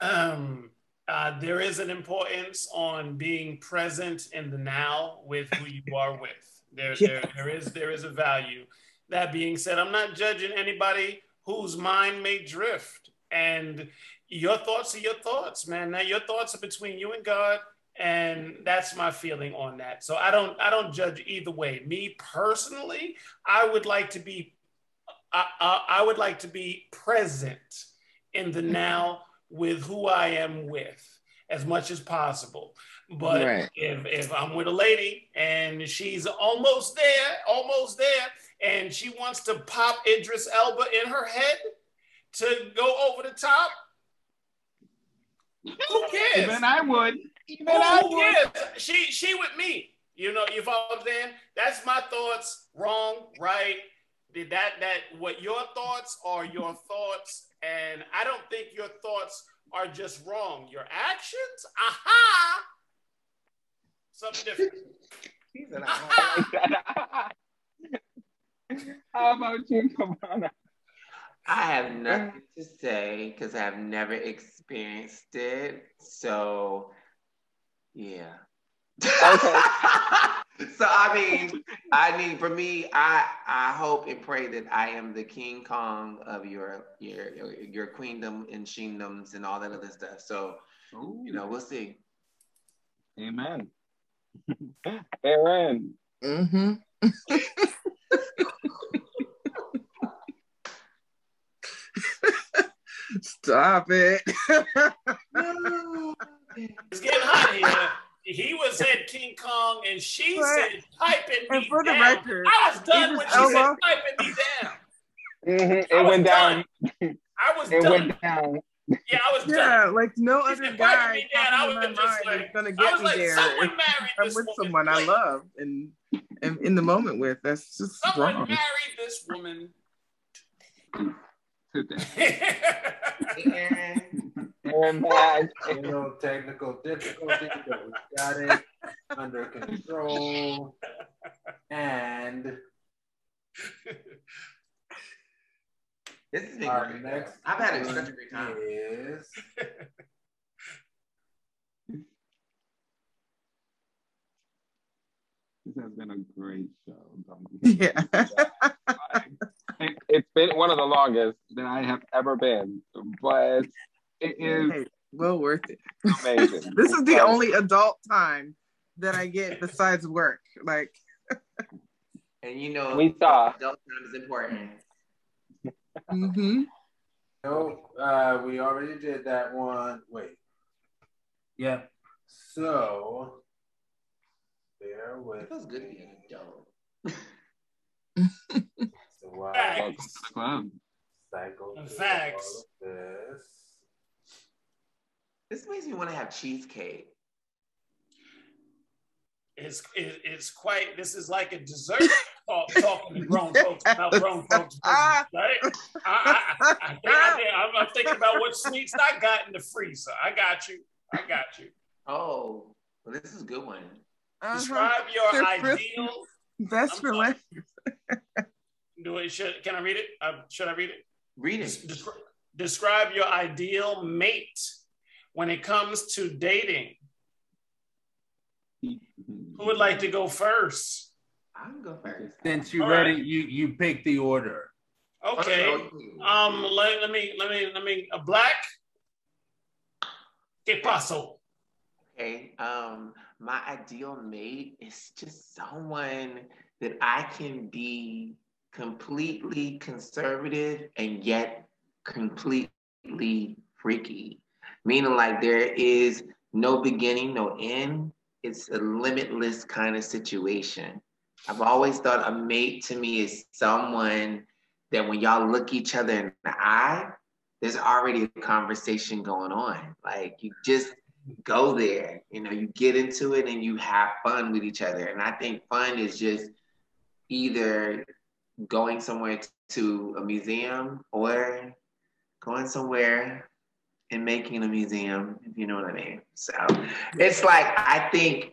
Um, uh, there is an importance on being present in the now with who you are with. There, yeah. there, there is there is a value. That being said, I'm not judging anybody whose mind may drift, and your thoughts are your thoughts, man. Now your thoughts are between you and God, and that's my feeling on that. So I don't I don't judge either way. Me personally, I would like to be I, I, I would like to be present in the mm-hmm. now with who I am with as much as possible. But right. if, if I'm with a lady and she's almost there, almost there, and she wants to pop Idris Elba in her head to go over the top, who cares? Even I would. Even who, I oh, would. She she with me. You know, you follow what I'm saying? That's my thoughts. Wrong, right? Did that that what your thoughts are your thoughts and I don't think your thoughts are just wrong. Your actions, aha, something different. How about you, Kamana? I have nothing to say because I have never experienced it. So, yeah. Okay. so I mean, I mean, for me, I I hope and pray that I am the King Kong of your your your queendom and kingdoms and all that other stuff. So, Ooh. you know, we'll see. Amen. Aaron. Mm-hmm. Stop it. It's getting hot here. He was at King Kong and she But- said piping me and for the down. record, I was done when she said Elba- piping me down. Mhm, It went down. I was It done. went down. yeah, I was done. Yeah, like no He other said, guy "Piping me down." I popping in was just like- is gonna I get was me like, there. someone if married I'm this with woman. someone I love and, and in the moment with. That's just Someone wrong. married this woman. Today. Aaron, And that, Little technical difficulties, but we got it under control. And this has been our great. next I've had one such a great time. Is This has been a great show. Yeah. it, it's been one of the longest that I have ever been, but it is Hey, well worth it. amazing. This is the only adult time that I get besides work. Like, And you know, We saw. adult time is important. mm-hmm. no, uh, we already did that one. Wait. Yeah. So bear It with feels good to be an adult. So while Facts. I welcome to the club. cycle through Facts. All of this. This makes me want to have cheesecake. It's, it, it's quite, this is like a dessert talk, talking to grown folks about grown folks. Right? I, I, I, I think, I, I'm, I'm thinking about what sweets I got in the freezer. I got you. I got you. Oh, well, this is a good one. uh-huh. Describe your They're ideal. best for sorry. last. Do it? Should can I read it? Uh, should I read it? Read Des- it. descri- describe your ideal mate when it comes to dating. Who would like to go first? I can go first. Since you All read right. it, you you pick the order. Okay. Um. Let, let me. Let me. Let me. A black. ¿Qué pasó? Okay. Um, my ideal mate is just someone that I can be completely conservative and yet completely freaky. Meaning like there is no beginning, no end. It's a limitless kind of situation. I've always thought a mate to me is someone that when y'all look each other in the eye, there's already a conversation going on. Like you just go there. You know, you get into it and you have fun with each other. And I think fun is just either going somewhere to a museum or going somewhere and making a museum, if you know what I mean. So it's like I think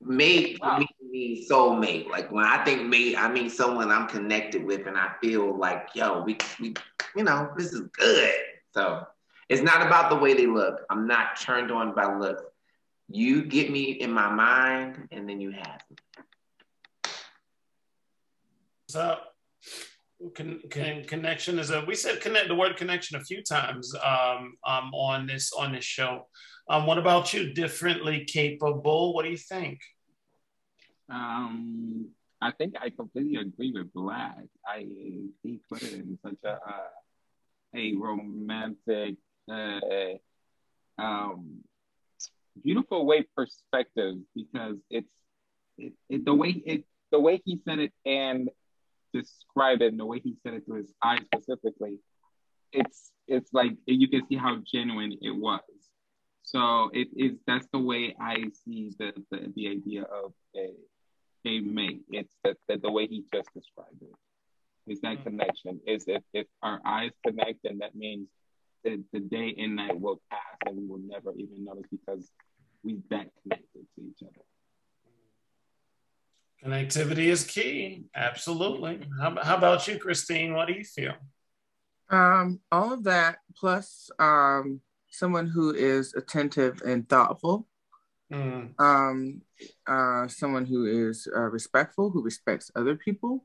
mate for me means soulmate. Like when I think mate, I mean someone I'm connected with and I feel like, yo, we, we you know, this is good. So it's not about the way they look. I'm not turned on by looks. You get me in my mind, and then you have me. What's up? Con, con, connection is a. We said connect the word connection a few times um, um, on this on this show. Um, what about you? Differently capable. What do you think? Um, I think I completely agree with Black. I he put it in such a uh, a romantic, uh, um, beautiful way perspective because it's it, it the way it the way he said it and described it and the way he said it to his eyes specifically it's it's like you can see how genuine it was so it is that's the way i see the the, the idea of a a mate it's that the, the way he just described it is that Mhm. connection is if, if our eyes connect then that means that the day and night will pass and we will never even notice because we've that connected to each other. Connectivity is key. Absolutely. How, how about you, Christine? What do you feel? Um, all of that plus um, someone who is attentive and thoughtful. Mm, Um, uh, someone who is uh, respectful, who respects other people,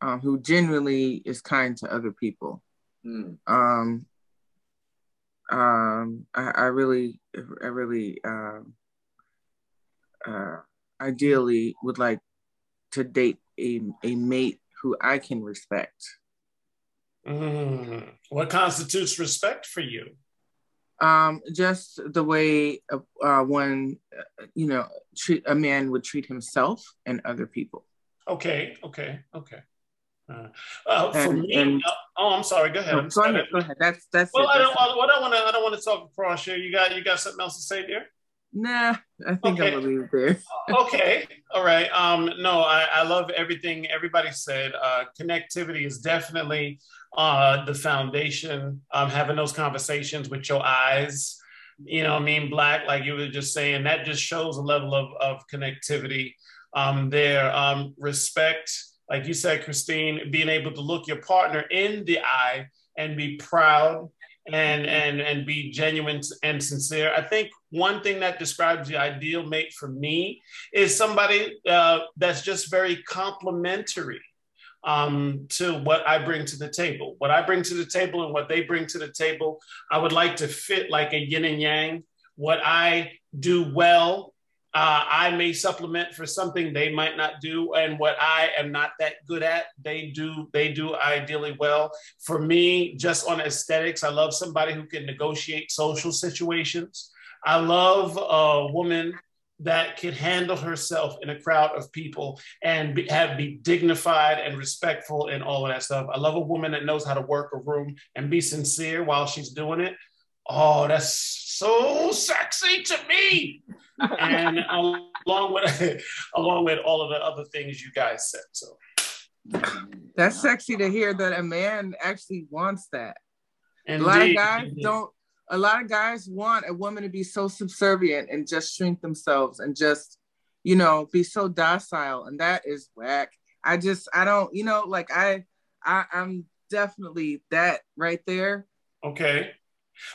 um, who generally is kind to other people. Mm. Um, um, I, I really, I really, um, uh, ideally would like to date a, a mate who I can respect. mm. What constitutes respect for you? Um, just the way uh, one, you know, treat a man would treat himself and other people. Okay, okay, okay. Uh, uh, for And- me, and- uh, oh, I'm sorry. Go ahead. No, go sorry. ahead, go ahead. That's that's Well, it. I don't. I want to. I don't want to talk across here. You got. You got something else to say there? Nah, I think Okay. I'm gonna leave it there. okay. All right. Um no I, I love everything everybody said. Uh connectivity is definitely uh the foundation um having those conversations with your eyes. You know what i mean? Black like you were just saying that just shows a level of of connectivity um there. Um respect like you said christine being able to look your partner in the eye and be proud and and and be genuine and sincere i think one thing that describes the ideal mate for me is somebody uh, that's just very complimentary um, to what I bring to the table. What I bring to the table and what they bring to the table, I would like to fit like a yin and yang. What I do well, uh, I may supplement for something they might not do, and what I am not that good at, they do. They do ideally well. For me, just on aesthetics, I love somebody who can negotiate social situations. I love a woman that can handle herself in a crowd of people and be, have be dignified and respectful and all of that stuff. I love a woman that knows how to work a room and be sincere while she's doing it. Oh, that's so sexy to me. And along with along with all of the other things you guys said. So That's sexy to hear that a man actually wants that. A lot of guys don't. A lot of guys want a woman to be so subservient and just shrink themselves and just, you know, be so docile, and that is whack. I just, I don't, you know, like I, I, I'm definitely that right there. Okay.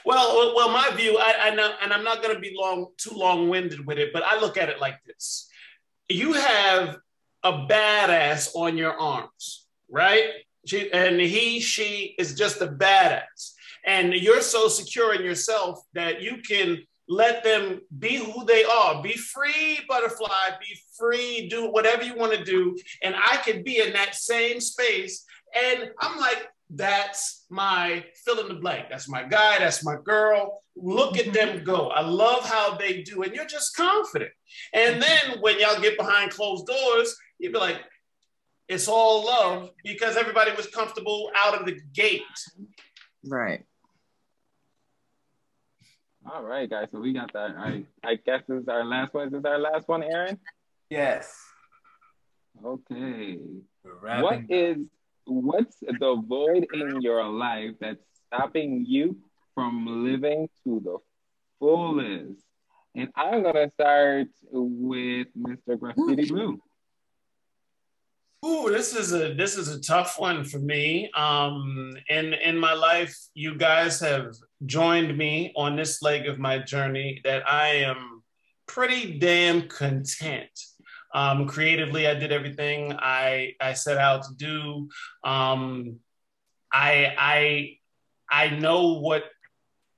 Well, well, my view, I, I know, and I'm not going to be long, too long-winded with it, but I look at it like this: you have a badass on your arms, right? She, and he, she is just a badass, and you're so secure in yourself that you can let them be who they are. Be free, butterfly. Be free. Do whatever you want to do, and I could be in that same space, and I'm like, that's my fill in the blank. That's my guy. That's my girl. Look at them go. I love how they do. And you're just confident. And mm-hmm. then when y'all get behind closed doors, you'd be like, it's all love because everybody was comfortable out of the gate. Right. All right, guys. So we got that. I I guess this is our last one. Is this our last one, Aaron? Yes. Okay. We're What wrapping. is what's the void in your life that's stopping you from living to the fullest? And I'm gonna start with Mr. Graffiti Blue. Ooh, this is a this is a tough one for me. Um, in in my life, you guys have joined me on this leg of my journey that I am pretty damn content. Um, creatively, I did everything I I set out to do. Um, I I I know what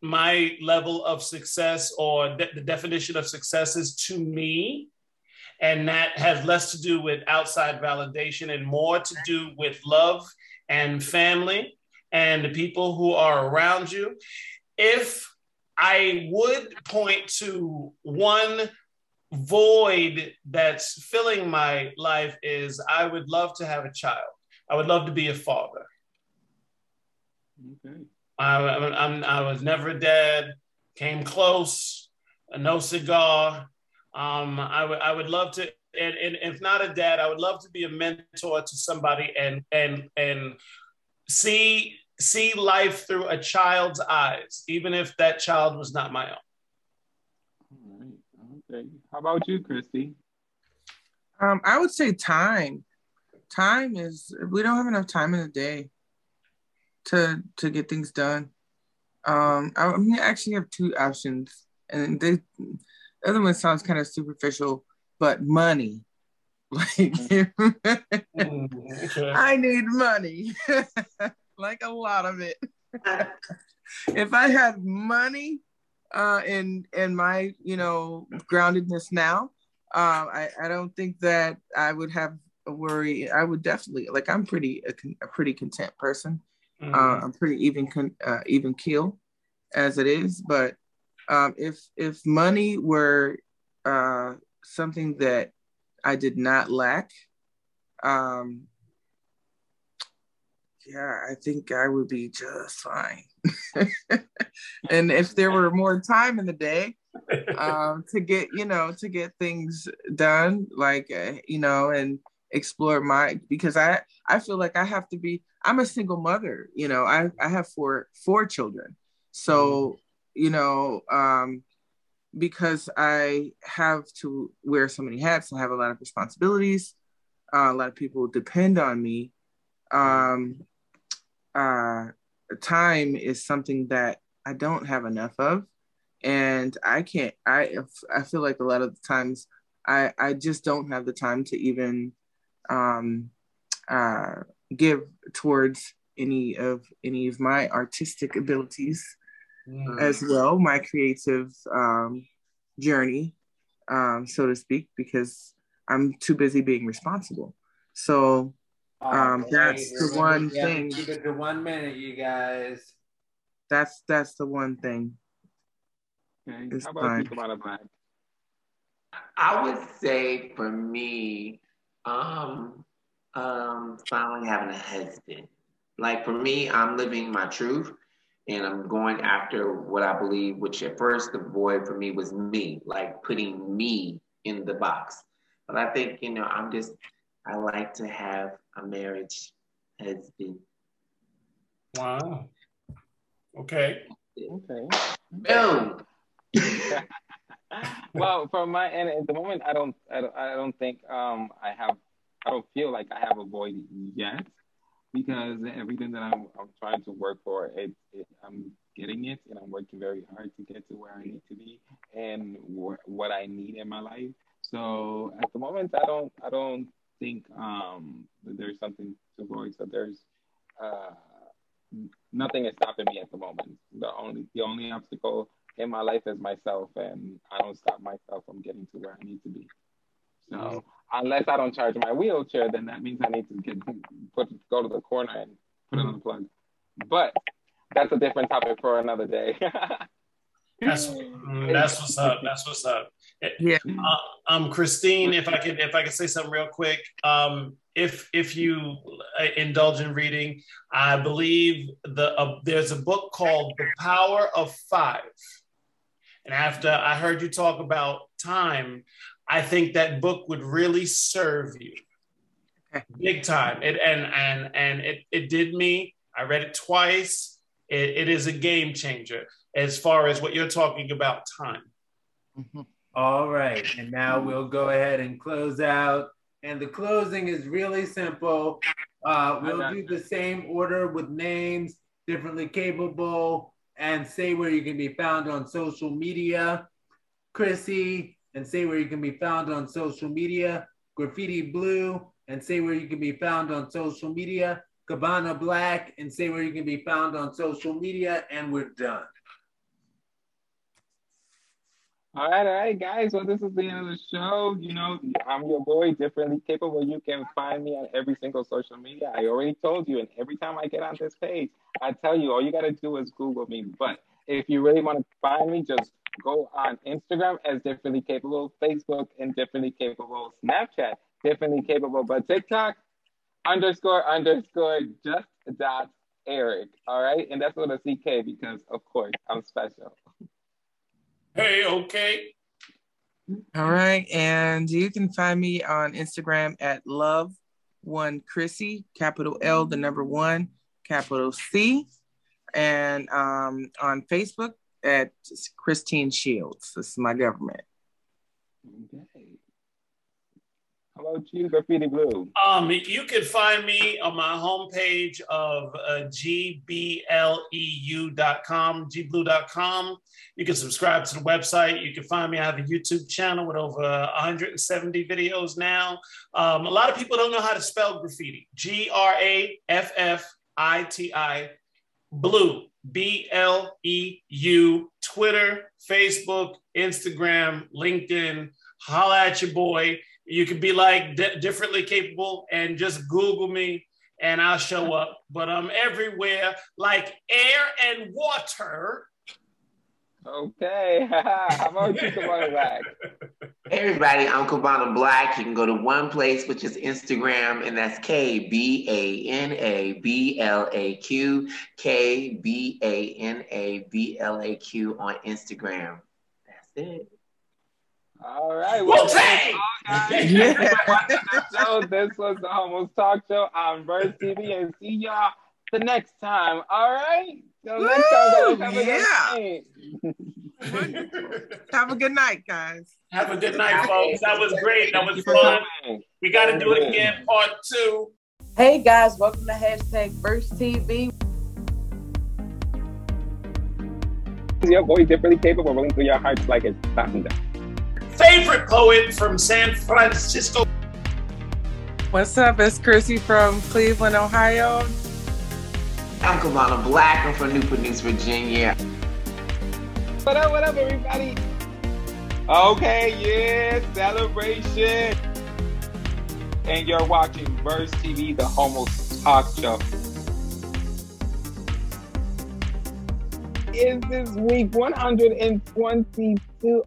my level of success or de- the definition of success is to me and that has less to do with outside validation and more to do with love and family and the people who are around you. If I would point to one void that's filling my life is I would love to have a child. I would love to be a father. Okay. I, I'm, I was never a dad, came close, no cigar. Um, I would I would love to, and, and if not a dad, I would love to be a mentor to somebody and and and see see life through a child's eyes, even if that child was not my own. All right. Okay. How about you, Christy? Um, I would say time. Time is we don't have enough time in the day to to get things done. Um, I, I mean, I actually have two options, and they the other one sounds kind of superficial, but money. Like Okay. I need money, like a lot of it. if I had money uh, in in my you know groundedness now, um, I I don't think that I would have a worry. I would definitely like I'm pretty a, a pretty content person. Uh, I'm pretty even con- uh, even keel. as it is. But um, if if money were uh, something that I did not lack, um, yeah, I think I would be just fine. and if there were more time in the day um, to get, you know, to get things done, like, uh, you know, and explore my, because I, I feel like I have to be, I'm a single mother, you know, I, I have four, four children. So, you know, um, because I have to wear so many hats, I have a lot of responsibilities. Uh, a lot of people depend on me. Um, uh, time is something that I don't have enough of, and I can't. I I feel like a lot of the times I I just don't have the time to even um, uh, give towards any of any of my artistic abilities mm. as well, my creative um, journey, um, so to speak, because I'm too busy being responsible. So um, that's the one thing. Keep it to one minute, you guys. That's that's the one thing. Okay. It's How about you, Cabana Black? I would say for me, um, um, finally having a husband. Like for me, I'm living my truth and I'm going after what I believe, which at first the void for me was me, like putting me in the box. But I think, you know, I'm just I like to have a marriage husband. Wow. Okay. Okay. Boom. well, from my end, at the moment, I don't, I don't, I don't think um, I have, I don't feel like I have a void yet, because everything that I'm, I'm trying to work for, it, it, I'm getting it, and I'm working very hard to get to where I need to be and wh- what I need in my life. So at the moment, I don't, I don't think um, there's something to voice. So there's uh, nothing is stopping me at the moment. The only the only obstacle in my life is myself, and I don't stop myself from getting to where I need to be. So mm-hmm. unless I don't charge my wheelchair, then that means I need to get put go to the corner and put it on the plug. But that's a different topic for another day. that's that's what's up. That's what's up. Yeah. Uh, um, Christine, if I could, if I could say something real quick, um, if if you uh, indulge in reading, I believe the uh, there's a book called The Power of Five, and after I heard you talk about time, I think that book would really serve you, big time. It and and and it it did me. I read it twice. it, it is a game changer as far as what you're talking about time. Mm-hmm. All right, and now we'll go ahead and close out. And the closing is really simple. Uh, we'll do the same order with names, differently capable, and say where you can be found on social media. Chrissy, and say where you can be found on social media. Graffiti Blue, and say where you can be found on social media. Cabana Black, and say where you can be found on social media, and we're done. All right, all right, guys. Well, this is the end of the show. You know, I'm your boy, differently capable. You can find me on every single social media. I already told you, and every time I get on this page, I tell you, all you got to do is Google me. But if you really want to find me, just go on Instagram as differently capable, Facebook and differently capable, Snapchat differently capable, but TikTok underscore underscore just dot Eric. All right, and that's with a CK because of course I'm special. Hey, okay. All right. And you can find me on Instagram at love one Chrissy, capital L, the number one, capital C. And um, on Facebook at Christine Shields. This is my government. Okay. About you, Graffiti Blue? Um, you can find me on my homepage of uh, gbleu.com, gblue.com. You can subscribe to the website. You can find me. I have a YouTube channel with over 170 videos now. Um, a lot of people don't know how to spell graffiti. G R A F F I T I, blue, B L E U, Twitter, Facebook, Instagram, LinkedIn. Holla at your boy. You can be like differently capable and just Google me and I'll show up. But I'm everywhere like air and water. Okay. How about you, Cabana Black? Hey everybody, I'm Cabana Black. You can go to one place, which is Instagram, and that's K B A N A B L A Q. K B A N A B L A Q on Instagram. That's it. All right. Well, Wu-Tang! guys. for watching the show. This was the Homos Talk Show on Verse TV, and see y'all the next time. All right. Till next time, guys. Have a yeah. good night. Have a good night, guys. Have a good night, folks. That was great. That was Thank you for fun. We got to do it again, part two. Hey guys, welcome to hashtag Verse TV. Your voice differently capable, of rolling through your hearts like it's thunder. Favorite poet from San Francisco. What's up? It's Chrissy from Cleveland, Ohio. I'm Cabana Black. I'm from Newport News, Virginia. What up, what up, everybody? Okay, yeah, celebration. And you're watching Verse TV, the Homos Talk Show. Is this week 122